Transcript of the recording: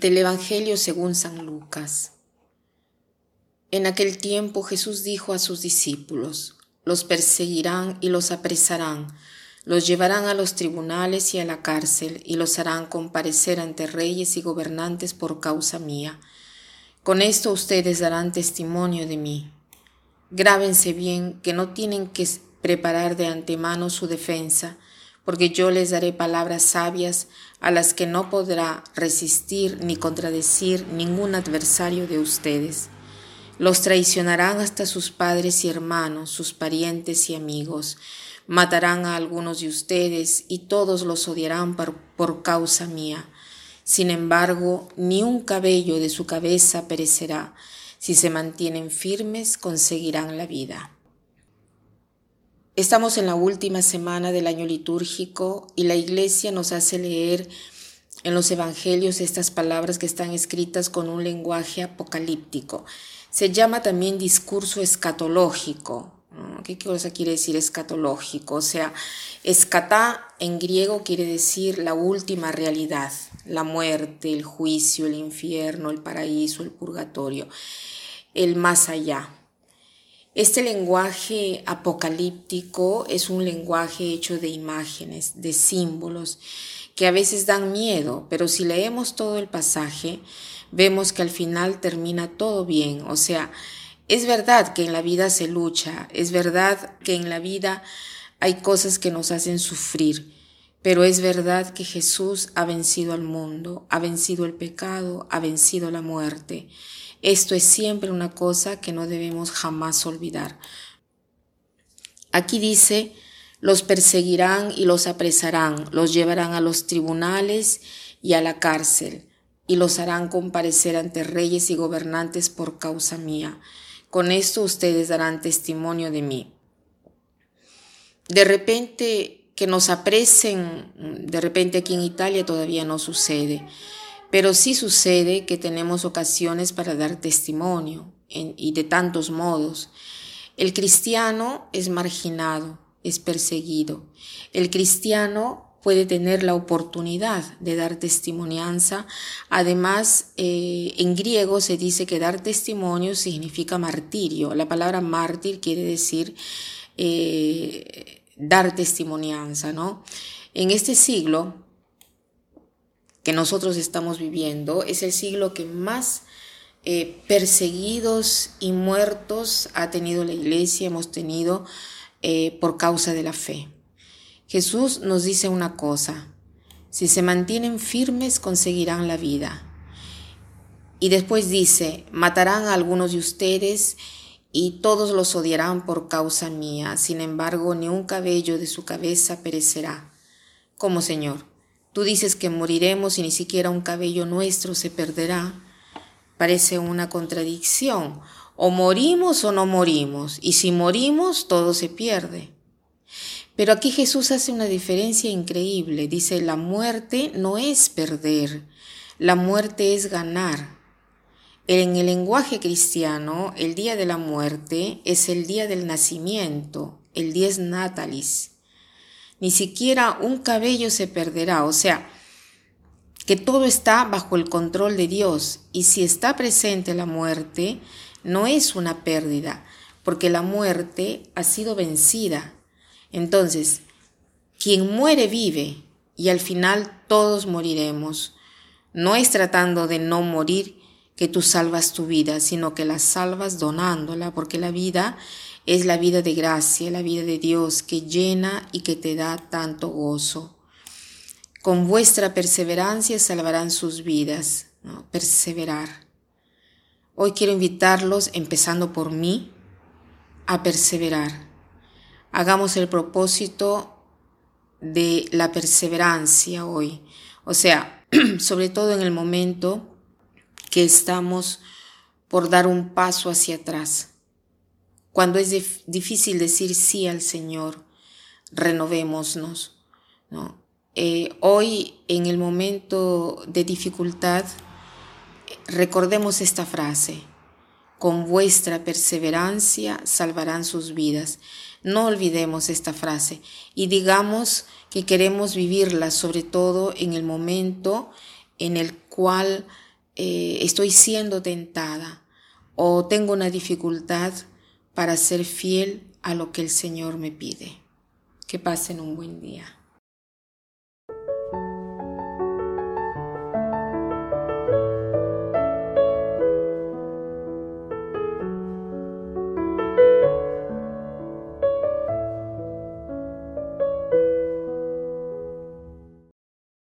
Del Evangelio según San Lucas. En aquel tiempo Jesús dijo a sus discípulos, los perseguirán y los apresarán, los llevarán a los tribunales y a la cárcel y los harán comparecer ante reyes y gobernantes por causa mía. Con esto ustedes darán testimonio de mí. Grábense bien que no tienen que preparar de antemano su defensa, porque yo les daré palabras sabias a las que no podrá resistir ni contradecir ningún adversario de ustedes. Los traicionarán hasta sus padres y hermanos, sus parientes y amigos. Matarán a algunos de ustedes y todos los odiarán por, por causa mía. Sin embargo, ni un cabello de su cabeza perecerá. Si se mantienen firmes, conseguirán la vida. Estamos en la última semana del año litúrgico y la iglesia nos hace leer en los evangelios estas palabras que están escritas con un lenguaje apocalíptico. Se llama también discurso escatológico. ¿Qué cosa quiere decir escatológico? O sea, escatá en griego quiere decir la última realidad, la muerte, el juicio, el infierno, el paraíso, el purgatorio, el más allá. Este lenguaje apocalíptico es un lenguaje hecho de imágenes, de símbolos, que a veces dan miedo, pero si leemos todo el pasaje, vemos que al final termina todo bien. O sea, es verdad que en la vida se lucha, es verdad que en la vida hay cosas que nos hacen sufrir, pero es verdad que Jesús ha vencido al mundo, ha vencido el pecado, ha vencido la muerte. Esto es siempre una cosa que no debemos jamás olvidar. Aquí dice, los perseguirán y los apresarán, los llevarán a los tribunales y a la cárcel, y los harán comparecer ante reyes y gobernantes por causa mía. Con esto ustedes darán testimonio de mí. De repente que nos apresen, de repente aquí en Italia todavía no sucede. Pero sí sucede que tenemos ocasiones para dar testimonio y de tantos modos. El cristiano es marginado, es perseguido. El cristiano puede tener la oportunidad de dar testimonianza. Además, eh, en griego se dice que dar testimonio significa martirio. La palabra mártir quiere decir eh, dar testimonianza, ¿no? En este siglo, que nosotros estamos viviendo es el siglo que más eh, perseguidos y muertos ha tenido la iglesia, hemos tenido eh, por causa de la fe. Jesús nos dice una cosa, si se mantienen firmes conseguirán la vida. Y después dice, matarán a algunos de ustedes y todos los odiarán por causa mía, sin embargo ni un cabello de su cabeza perecerá. Como Señor, Tú dices que moriremos y ni siquiera un cabello nuestro se perderá. Parece una contradicción. O morimos o no morimos. Y si morimos, todo se pierde. Pero aquí Jesús hace una diferencia increíble. Dice, la muerte no es perder, la muerte es ganar. En el lenguaje cristiano, el día de la muerte es el día del nacimiento, el dies natalis ni siquiera un cabello se perderá, o sea, que todo está bajo el control de Dios y si está presente la muerte, no es una pérdida, porque la muerte ha sido vencida. Entonces, quien muere vive y al final todos moriremos. No es tratando de no morir que tú salvas tu vida, sino que la salvas donándola, porque la vida es la vida de gracia, la vida de Dios que llena y que te da tanto gozo. Con vuestra perseverancia salvarán sus vidas. Perseverar. Hoy quiero invitarlos, empezando por mí, a perseverar. Hagamos el propósito de la perseverancia hoy. O sea, sobre todo en el momento que estamos por dar un paso hacia atrás. Cuando es difícil decir sí al Señor, renovémonos. ¿no? Eh, hoy, en el momento de dificultad, recordemos esta frase. Con vuestra perseverancia salvarán sus vidas. No olvidemos esta frase y digamos que queremos vivirla sobre todo en el momento en el cual eh, estoy siendo tentada o tengo una dificultad para ser fiel a lo que el Señor me pide. Que pasen un buen día.